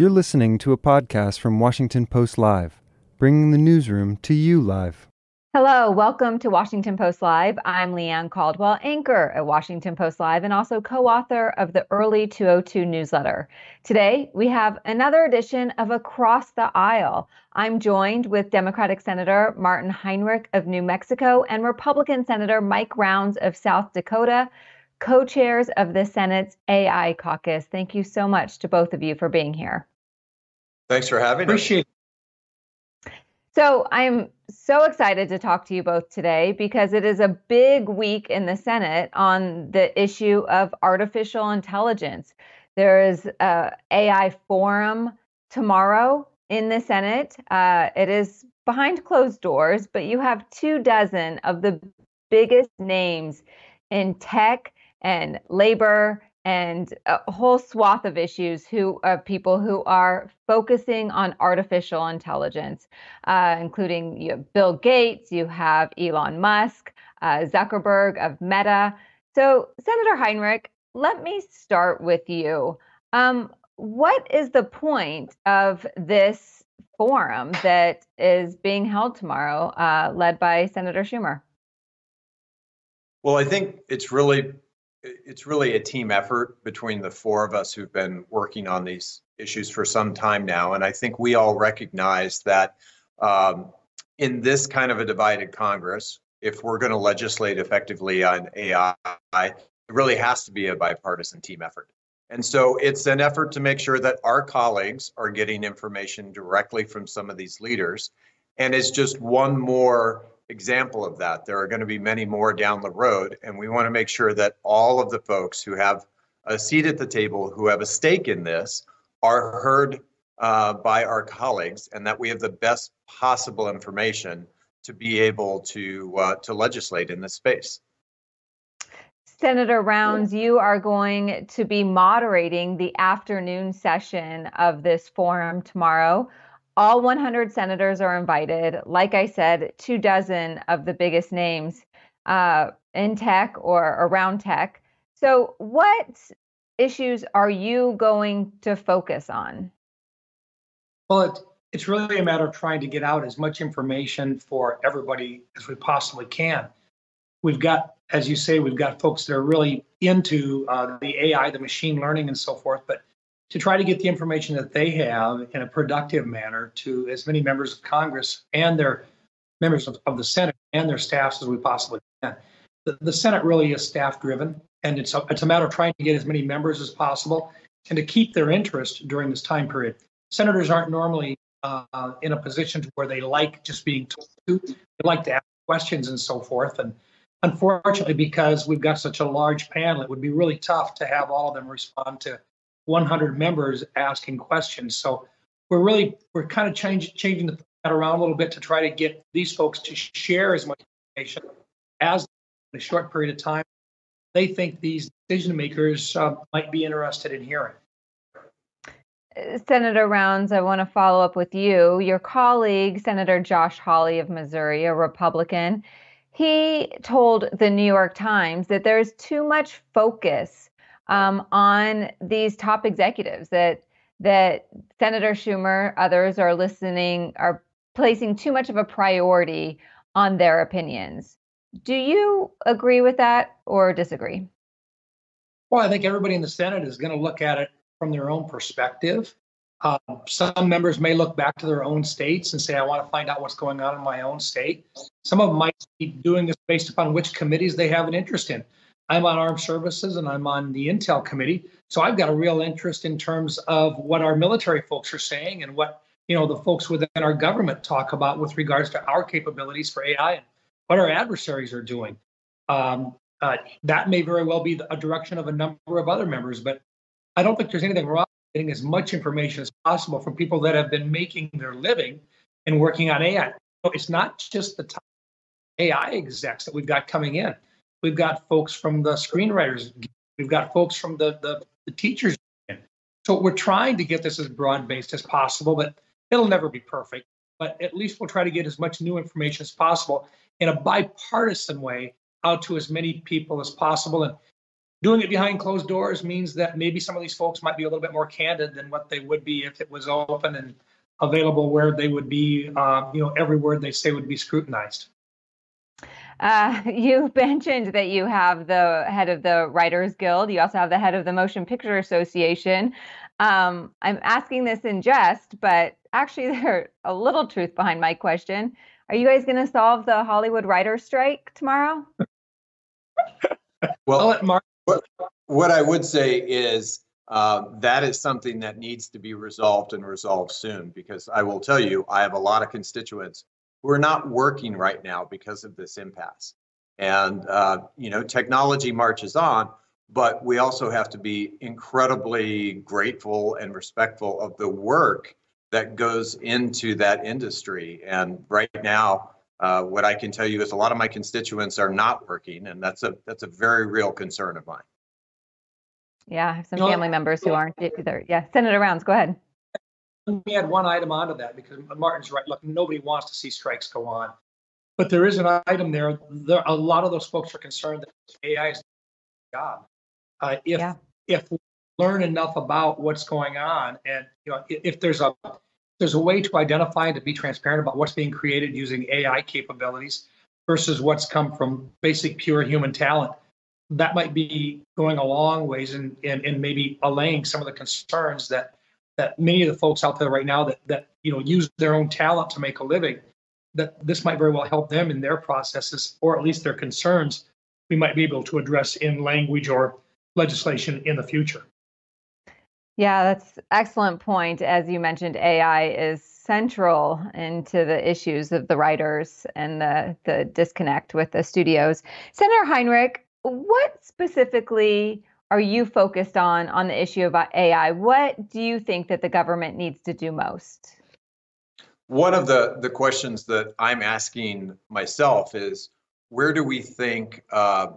You're listening to a podcast from Washington Post Live, bringing the newsroom to you live. Hello, welcome to Washington Post Live. I'm Leigh Ann Caldwell, anchor at Washington Post Live and also co author of the Early 202 newsletter. Today, we have another edition of Across the Aisle. I'm joined with Democratic Senator Martin Heinrich of New Mexico and Republican Senator Mike Rounds of South Dakota, co chairs of the Senate's AI caucus. Thank you so much to both of you for being here. Thanks for having me. Appreciate us. So I'm so excited to talk to you both today because it is a big week in the Senate on the issue of artificial intelligence. There is a AI forum tomorrow in the Senate. Uh, it is behind closed doors, but you have two dozen of the biggest names in tech and labor and a whole swath of issues who are people who are focusing on artificial intelligence, uh, including you Bill Gates, you have Elon Musk, uh, Zuckerberg of Meta. So, Senator Heinrich, let me start with you. Um, what is the point of this forum that is being held tomorrow, uh, led by Senator Schumer? Well, I think it's really it's really a team effort between the four of us who've been working on these issues for some time now. And I think we all recognize that um, in this kind of a divided Congress, if we're going to legislate effectively on AI, it really has to be a bipartisan team effort. And so it's an effort to make sure that our colleagues are getting information directly from some of these leaders. And it's just one more example of that. There are going to be many more down the road, and we want to make sure that all of the folks who have a seat at the table, who have a stake in this, are heard uh, by our colleagues, and that we have the best possible information to be able to uh, to legislate in this space. Senator Rounds, you are going to be moderating the afternoon session of this forum tomorrow. All 100 senators are invited. Like I said, two dozen of the biggest names uh, in tech or around tech. So, what issues are you going to focus on? Well, it, it's really a matter of trying to get out as much information for everybody as we possibly can. We've got, as you say, we've got folks that are really into uh, the AI, the machine learning, and so forth. But to try to get the information that they have in a productive manner to as many members of Congress and their members of, of the Senate and their staffs as we possibly can. The, the Senate really is staff driven, and it's a, it's a matter of trying to get as many members as possible and to keep their interest during this time period. Senators aren't normally uh, in a position to where they like just being told to, they like to ask questions and so forth. And unfortunately, because we've got such a large panel, it would be really tough to have all of them respond to 100 members asking questions. So we're really we're kind of change, changing the that around a little bit to try to get these folks to share as much information as in a short period of time they think these decision makers uh, might be interested in hearing. Senator Rounds, I want to follow up with you. Your colleague, Senator Josh Hawley of Missouri, a Republican, he told the New York Times that there's too much focus um, on these top executives that that Senator Schumer, others are listening, are placing too much of a priority on their opinions. Do you agree with that or disagree? Well, I think everybody in the Senate is going to look at it from their own perspective. Um, some members may look back to their own states and say, I want to find out what's going on in my own state. Some of them might be doing this based upon which committees they have an interest in. I'm on armed services and I'm on the Intel committee. So I've got a real interest in terms of what our military folks are saying and what you know the folks within our government talk about with regards to our capabilities for AI and what our adversaries are doing. Um, uh, that may very well be a direction of a number of other members, but I don't think there's anything wrong getting as much information as possible from people that have been making their living and working on AI. So it's not just the AI execs that we've got coming in. We've got folks from the screenwriters. We've got folks from the, the, the teachers. So we're trying to get this as broad based as possible, but it'll never be perfect. But at least we'll try to get as much new information as possible in a bipartisan way out to as many people as possible. And doing it behind closed doors means that maybe some of these folks might be a little bit more candid than what they would be if it was open and available where they would be, uh, you know, every word they say would be scrutinized. Uh, you mentioned that you have the head of the Writers Guild. You also have the head of the Motion Picture Association. Um, I'm asking this in jest, but actually, there's a little truth behind my question. Are you guys going to solve the Hollywood writers' strike tomorrow? well, Mark- what, what I would say is uh, that is something that needs to be resolved and resolved soon because I will tell you, I have a lot of constituents who are not working right now because of this impasse. And, uh, you know, technology marches on, but we also have to be incredibly grateful and respectful of the work that goes into that industry. And right now, uh, what I can tell you is a lot of my constituents are not working, and that's a that's a very real concern of mine. Yeah, I have some family members who aren't either. Yeah, Senator Rounds, go ahead. Let me add one item onto that because Martin's right. Look, nobody wants to see strikes go on, but there is an item there. There, a lot of those folks are concerned that AI is job. Uh, if yeah. if we learn enough about what's going on, and you know, if, if there's a there's a way to identify and to be transparent about what's being created using AI capabilities versus what's come from basic pure human talent, that might be going a long ways in, in, in maybe allaying some of the concerns that that many of the folks out there right now that that you know use their own talent to make a living, that this might very well help them in their processes or at least their concerns we might be able to address in language or legislation in the future. Yeah, that's excellent point. As you mentioned, AI is central into the issues of the writers and the, the disconnect with the studios. Senator Heinrich, what specifically are you focused on on the issue of AI? What do you think that the government needs to do most? One of the, the questions that I'm asking myself is where do we think, uh,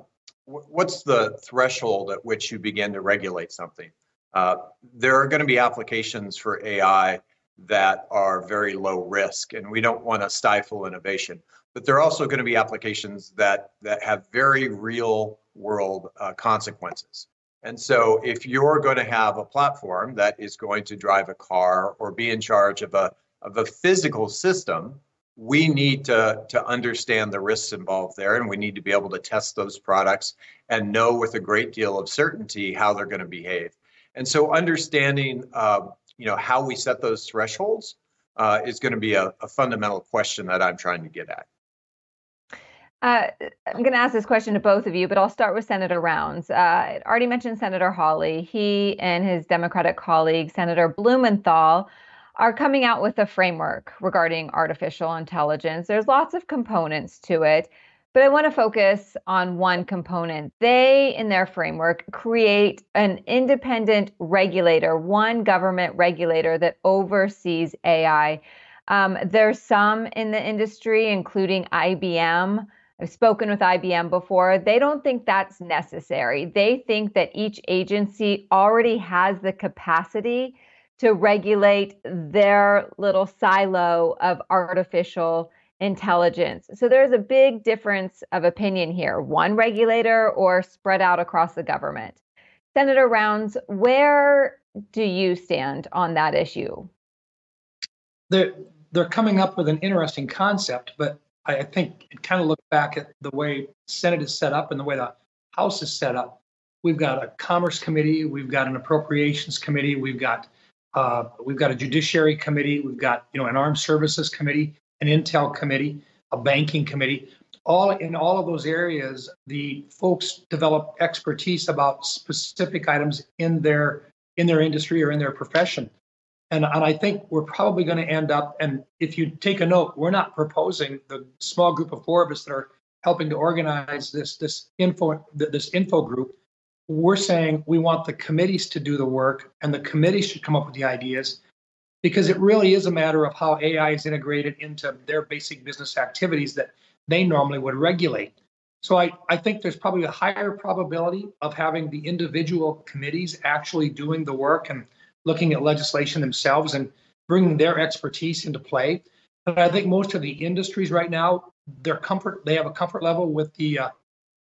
what's the threshold at which you begin to regulate something? Uh, there are going to be applications for AI that are very low risk, and we don't want to stifle innovation. But there are also going to be applications that that have very real world uh, consequences. And so, if you're going to have a platform that is going to drive a car or be in charge of a of a physical system, we need to to understand the risks involved there, and we need to be able to test those products and know with a great deal of certainty how they're going to behave. And so understanding, uh, you know, how we set those thresholds uh, is going to be a, a, fundamental question that I'm trying to get at. Uh, I'm going to ask this question to both of you, but I'll start with Senator Rounds. Uh, already mentioned Senator Hawley. He and his Democratic colleague, Senator Blumenthal, are coming out with a framework regarding artificial intelligence. There's lots of components to it. But I want to focus on one component. They, in their framework, create an independent regulator, one government regulator that oversees AI. Um, there's some in the industry, including IBM. I've spoken with IBM before. They don't think that's necessary. They think that each agency already has the capacity to regulate their little silo of artificial intelligence. So there's a big difference of opinion here one regulator or spread out across the government. Senator Rounds, where do you stand on that issue? They're, they're coming up with an interesting concept, but I think it kind of looks back at the way Senate is set up and the way the House is set up. We've got a Commerce Committee, we've got an Appropriations Committee, we've got uh, we've got a Judiciary Committee, we've got you know an Armed Services Committee, an Intel committee, a banking committee. All in all of those areas, the folks develop expertise about specific items in their in their industry or in their profession. And, and I think we're probably going to end up, and if you take a note, we're not proposing the small group of four of us that are helping to organize this this info this info group. We're saying we want the committees to do the work, and the committees should come up with the ideas, because it really is a matter of how AI is integrated into their basic business activities that they normally would regulate. So I, I think there's probably a higher probability of having the individual committees actually doing the work and looking at legislation themselves and bringing their expertise into play. But I think most of the industries right now, their comfort, they have a comfort level with the uh,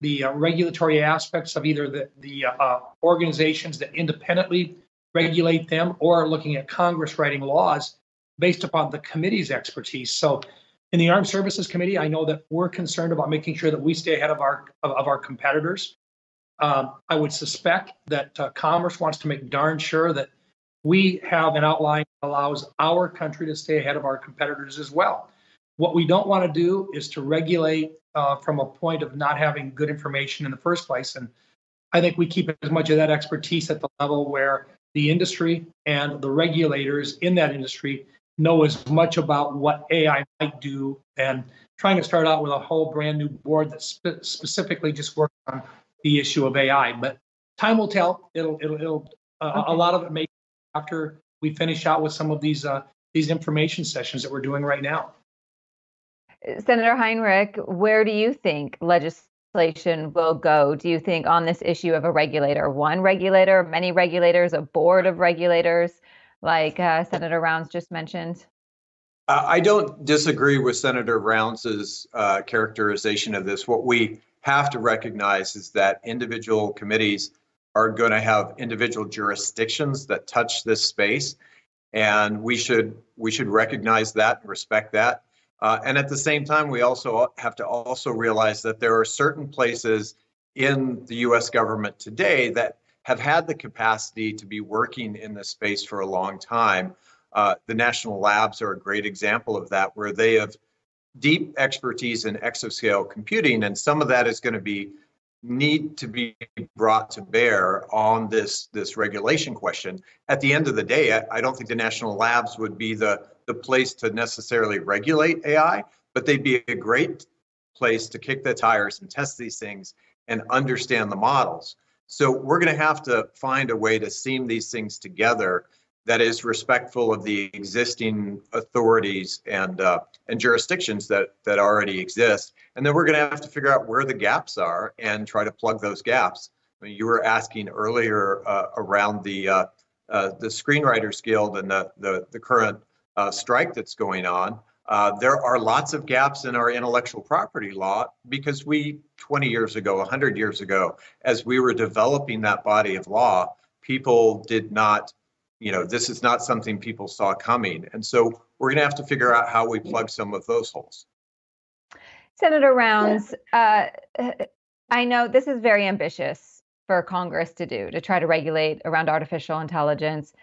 the uh, regulatory aspects of either the, the uh, organizations that independently regulate them or looking at Congress writing laws based upon the committee's expertise. So in the Armed Services Committee, I know that we're concerned about making sure that we stay ahead of our of, of our competitors. Um, I would suspect that uh, Commerce wants to make darn sure that we have an outline that allows our country to stay ahead of our competitors as well. What we don't want to do is to regulate uh, from a point of not having good information in the first place. And I think we keep as much of that expertise at the level where the industry and the regulators in that industry know as much about what AI might do and trying to start out with a whole brand new board that spe- specifically just works on the issue of AI. But time will tell. It'll it'll, it'll uh, okay. a lot of it may after we finish out with some of these uh, these information sessions that we're doing right now. Senator Heinrich, where do you think legislation will go? Do you think on this issue of a regulator, one regulator, many regulators, a board of regulators, like uh, Senator Rounds just mentioned? Uh, I don't disagree with Senator Rounds's uh, characterization of this. What we have to recognize is that individual committees are going to have individual jurisdictions that touch this space, and we should we should recognize that and respect that. Uh, and at the same time, we also have to also realize that there are certain places in the U.S. government today that have had the capacity to be working in this space for a long time. Uh, the national labs are a great example of that, where they have deep expertise in exascale computing, and some of that is going to be need to be brought to bear on this this regulation question. At the end of the day, I, I, don't think the national labs would be the the place to necessarily regulate AI, but they'd be a great place to kick the tires and test these things and understand the models. So we're going to have to find a way to seam these things together that is respectful of the existing authorities and uh, and jurisdictions that that already exist. And then we're going to have to figure out where the gaps are and try to plug those gaps. I mean, you were asking earlier uh, around the uh, uh the Screenwriters Guild and the the, the current uh, strike that's going on. Uh, there are lots of gaps in our intellectual property law because we 20 years ago 100 years ago as we were developing that body of law people did not you know, this is not something people saw coming. And so we're going to have to figure out how we plug some of those holes. Senator Rounds, uh, I know this is very ambitious for Congress to do to try to regulate around artificial intelligence.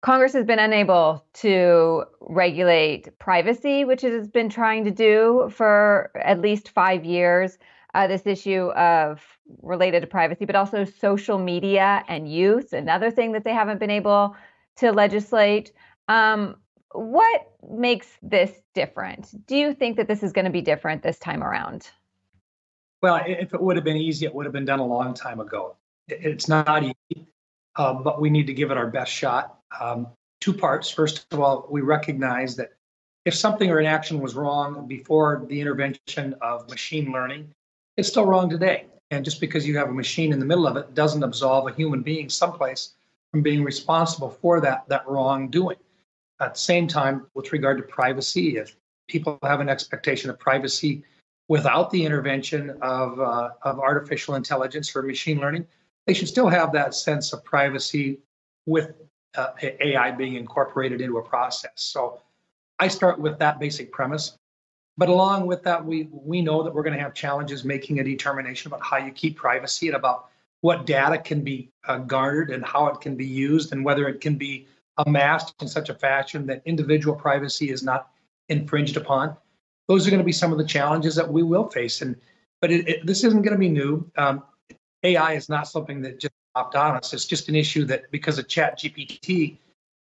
Congress has been unable to regulate privacy, which it has been trying to do for at least five years. Uh, this issue of related to privacy, but also social media and youth, another thing that they haven't been able to legislate. Um, what makes this different? Do you think that this is going to be different this time around? Well, if it would have been easy, it would have been done a long time ago. It's not easy, uh, but we need to give it our best shot. Um, two parts. First of all, we recognize that if something or an action was wrong before the intervention of machine learning, it's still wrong today. And just because you have a machine in the middle of it doesn't absolve a human being someplace from being responsible for that that wrongdoing. At the same time, with regard to privacy, if people have an expectation of privacy without the intervention of uh, of artificial intelligence or machine learning, they should still have that sense of privacy with uh, AI being incorporated into a process. So I start with that basic premise. But along with that, we we know that we're going to have challenges making a determination about how you keep privacy and about what data can be uh, garnered and how it can be used and whether it can be amassed in such a fashion that individual privacy is not infringed upon. Those are going to be some of the challenges that we will face. And but it, it, this isn't going to be new. Um, AI is not something that just popped on us. It's just an issue that because of Chat GPT,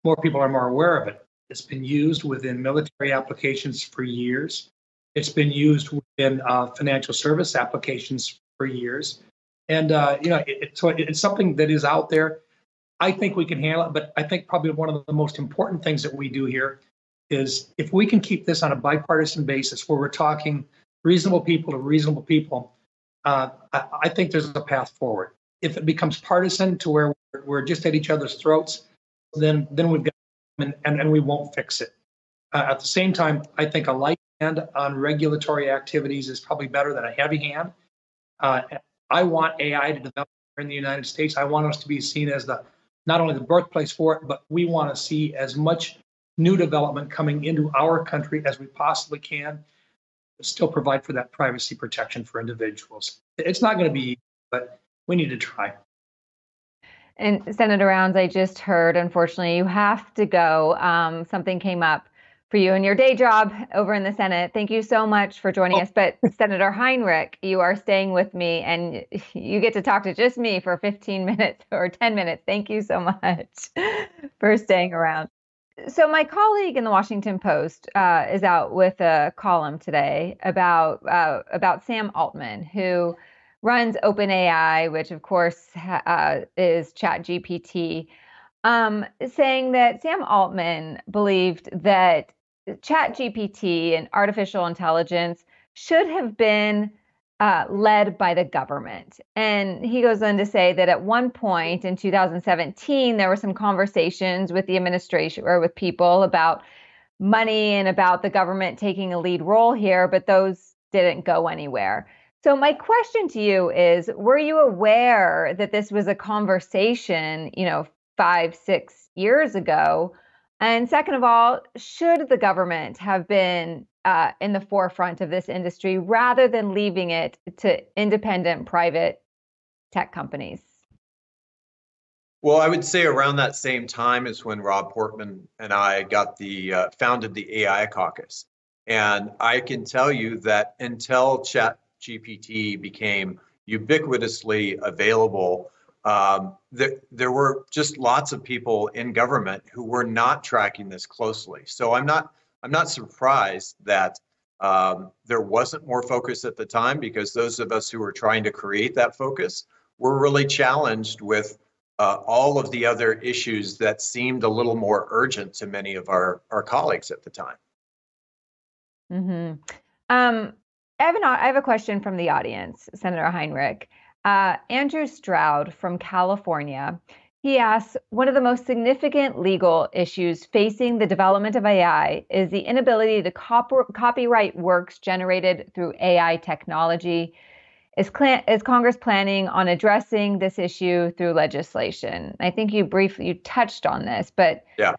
more people are more aware of it. It's been used within military applications for years. It's been used within uh, financial service applications for years. And uh, you know, so it, it's something that is out there. I think we can handle it, but I think probably one of the most important things that we do here is if we can keep this on a bipartisan basis, where we're talking reasonable people to reasonable people, uh, I, I, think there's a path forward. If it becomes partisan to where we're, we're just at each other's throats, then then we've got and, and, and we won't fix it. Uh, at the same time, I think a light hand on regulatory activities is probably better than a heavy hand. Uh, I want AI to develop in the United States. I want us to be seen as the not only the birthplace for it, but we want to see as much new development coming into our country as we possibly can, still provide for that privacy protection for individuals. It's not going to be, but we need to try. And Senator Rounds, I just heard, unfortunately, you have to go. Um, something came up for you in your day job over in the Senate. Thank you so much for joining oh. us. But Senator Heinrich, you are staying with me and you get to talk to just me for 15 minutes or 10 minutes. Thank you so much for staying around. So, my colleague in the Washington Post uh, is out with a column today about uh, about Sam Altman, who runs OpenAI, which of course uh, is ChatGPT, um, saying that Sam Altman believed that ChatGPT and artificial intelligence should have been uh, led by the government. And he goes on to say that at one point in 2017, there were some conversations with the administration or with people about money and about the government taking a lead role here, but those didn't go anywhere. So, my question to you is Were you aware that this was a conversation, you know, five, six years ago? And second of all, should the government have been uh, in the forefront of this industry rather than leaving it to independent private tech companies? Well, I would say around that same time is when Rob Portman and I got the uh, founded the AI Caucus, and I can tell you that until Chat GPT became ubiquitously available um, there, there were just lots of people in government who were not tracking this closely. So I'm not I'm not surprised that um, there wasn't more focus at the time because those of us who were trying to create that focus were really challenged with uh, all of the other issues that seemed a little more urgent to many of our, our colleagues at the time. Mm-hmm. Um, I, have an, I have a question from the audience, Senator Heinrich. Uh, Andrew Stroud from California. He asks One of the most significant legal issues facing the development of AI is the inability to cop- copyright works generated through AI technology. Is, cl- is Congress planning on addressing this issue through legislation? I think you briefly you touched on this, but yeah.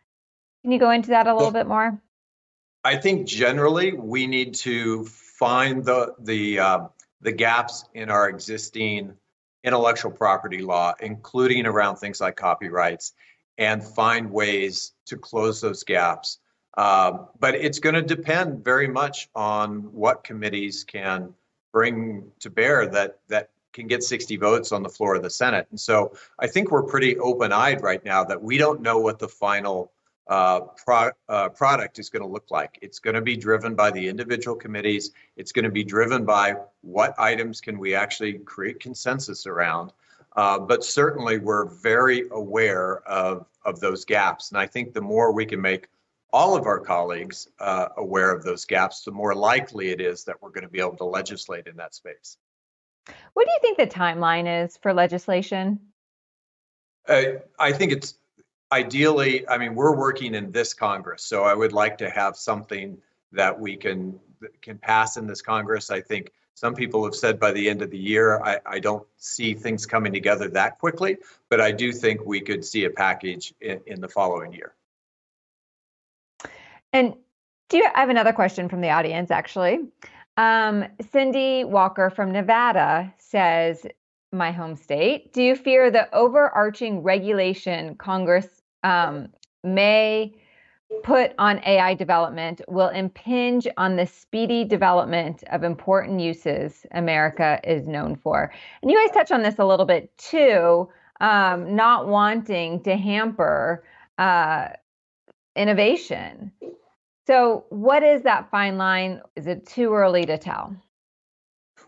can you go into that a little well, bit more? I think generally we need to find the the uh, the gaps in our existing intellectual property law, including around things like copyrights, and find ways to close those gaps. Um, but it's going to depend very much on what committees can bring to bear that that can get 60 votes on the floor of the Senate. And so I think we're pretty open-eyed right now that we don't know what the final uh, pro, uh, product is going to look like. It's going to be driven by the individual committees. It's going to be driven by what items can we actually create consensus around. Uh, but certainly, we're very aware of, of those gaps. And I think the more we can make all of our colleagues uh, aware of those gaps, the more likely it is that we're going to be able to legislate in that space. What do you think the timeline is for legislation? Uh, I think it's ideally, I mean, we're working in this Congress, so I would like to have something that we can can pass in this Congress. I think some people have said by the end of the year. I, I don't see things coming together that quickly, but I do think we could see a package in, in the following year. And do you I have another question from the audience actually? Um, Cindy Walker from Nevada says, my home state. Do you fear the overarching regulation Congress um, may put on AI development will impinge on the speedy development of important uses America is known for. And you guys touch on this a little bit too, um, not wanting to hamper uh, innovation. So, what is that fine line? Is it too early to tell?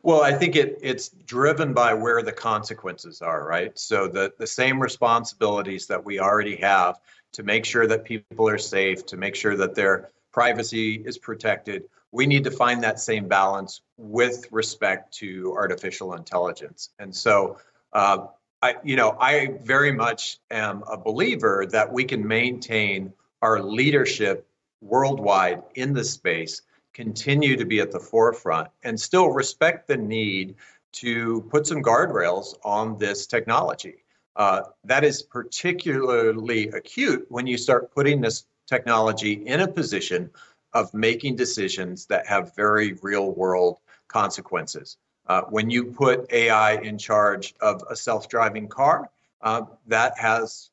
Well, I think it it's driven by where the consequences are, right? So the the same responsibilities that we already have to make sure that people are safe, to make sure that their privacy is protected, we need to find that same balance with respect to artificial intelligence. And so, uh, I you know I very much am a believer that we can maintain our leadership worldwide in this space continue to be at the forefront and still respect the need to put some guardrails on this technology. Uh, that is particularly acute when you start putting this technology in a position of making decisions that have very real world consequences. Uh, when you put AI in charge of a self driving car, uh, that has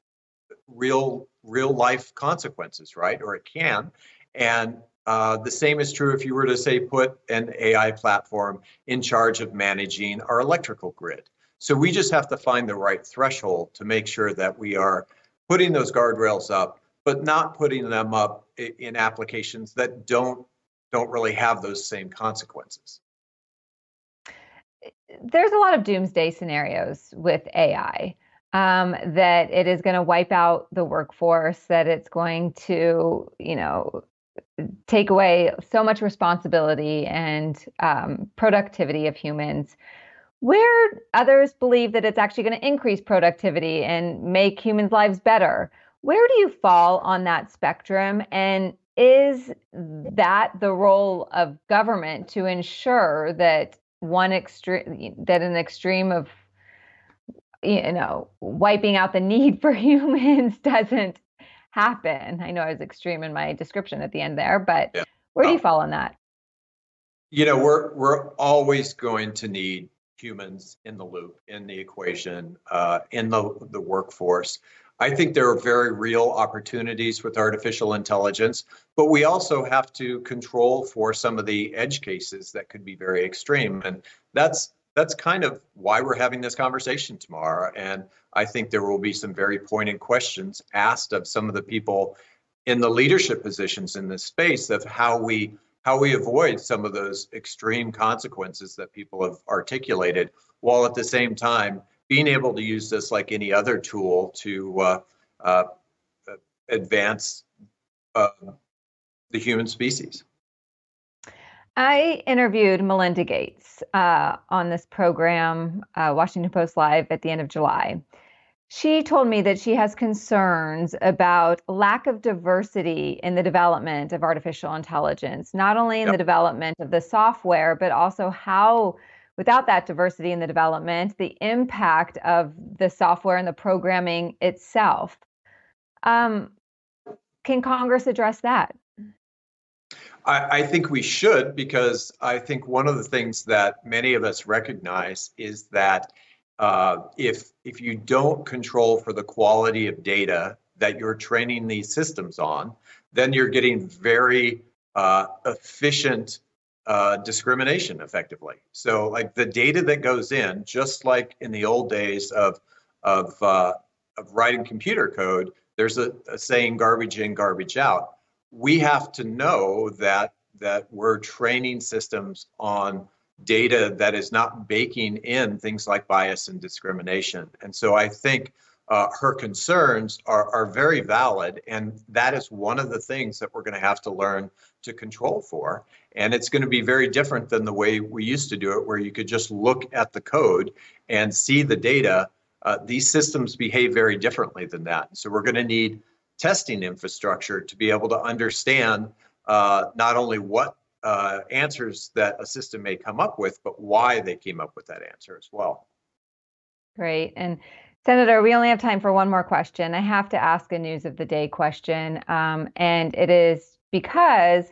real real life consequences, right? Or it can. And uh, the same is true if you were to say put an AI platform in charge of managing our electrical grid. So we just have to find the right threshold to make sure that we are putting those guardrails up, but not putting them up in applications that don't don't really have those same consequences. There's a lot of doomsday scenarios with AI. Um, that it is going to wipe out the workforce, that it's going to, you know, take away so much responsibility and um, productivity of humans where others believe that it's actually going to increase productivity and make humans' lives better. Where do you fall on that spectrum? And is that the role of government to ensure that one extreme, that an extreme of, you know, wiping out the need for humans doesn't happen? I know I was extreme in my description at the end there, but yeah. where do you fall on that? You know, we're we're always going to need humans in the loop, in the equation, uh, in the, the workforce. I think there are very real opportunities with artificial intelligence, but we also have to control for some of the edge cases that could be very extreme. And that's that's kind of why we're having this conversation tomorrow. And I think there will be some very pointed questions asked of some of the people in the leadership positions in this space of how we how we avoid some of those extreme consequences that people have articulated, while at the same time being able to use this like any other tool to uh, uh, advance uh, the human species. I interviewed Melinda Gates uh, on this program, uh, Washington Post Live, at the end of July. She told me that she has concerns about lack of diversity in the development of artificial intelligence, not only in yep. the development of the software, but also how, without that diversity in the development, the impact of the software and the programming itself. Um, can Congress address that? I, I, think we should because I think one of the things that many of us recognize is that uh, if if you don't control for the quality of data that you're training these systems on, then you're getting very uh, efficient uh, discrimination effectively. So like the data that goes in, just like in the old days of of uh, of writing computer code, there's a, a saying garbage in, garbage out. We have to know that that we're training systems on data that is not baking in things like bias and discrimination. And so I think uh, her concerns are, are very valid. And that is one of the things that we're going to have to learn to control for. And it's going to be very different than the way we used to do it, where you could just look at the code and see the data. Uh, these systems behave very differently than that. So we're going to need testing infrastructure to be able to understand uh, not only what uh, answers that a system may come up with, but why they came up with that answer as well. Great. And Senator, we only have time for one more question. I have to ask a news of the day question. Um, and it is because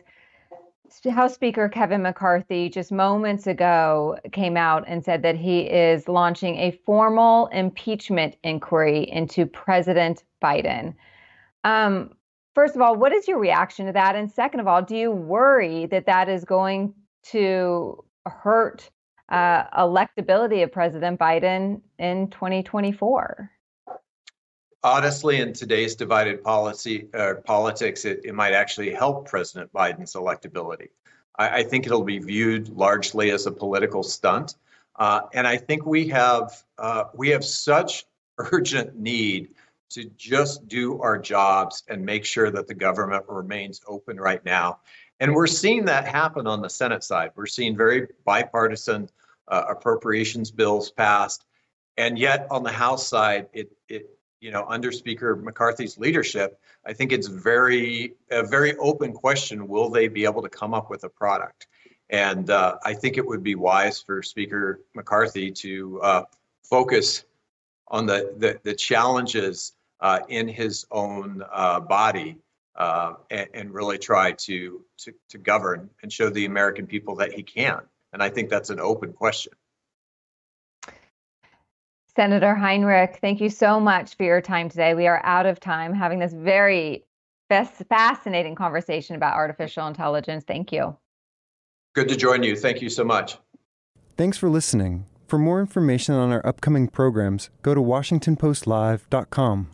House Speaker Kevin McCarthy just moments ago came out and said that he is launching a formal impeachment inquiry into President Biden. Um, first of all, what is your reaction to that? And second of all, do you worry that that is going to hurt uh, electability of President Biden in 2024? Honestly, in today's divided policy uh, politics, it, it, might actually help President Biden's electability. I, I, think it'll be viewed largely as a political stunt, uh, and I think we have uh, we have such urgent need to just do our jobs and make sure that the government remains open right now. And we're seeing that happen on the Senate side. We're seeing very bipartisan uh, appropriations bills passed. And yet on the House side, it, it, you know, under Speaker McCarthy's leadership, I think it's very, a very open question, will they be able to come up with a product? And uh, I think it would be wise for Speaker McCarthy to uh, focus on the, the, the challenges uh, in his own uh, body uh, and, and, really try to, to, to govern and show the American people that he can. And I think that's an open question. Senator Heinrich, thank you so much for your time today. We are out of time having this very fascinating conversation about artificial intelligence. Thank you. Good to join you. Thank you so much. Thanks for listening. For more information on our upcoming programs, go to WashingtonPostLive.com.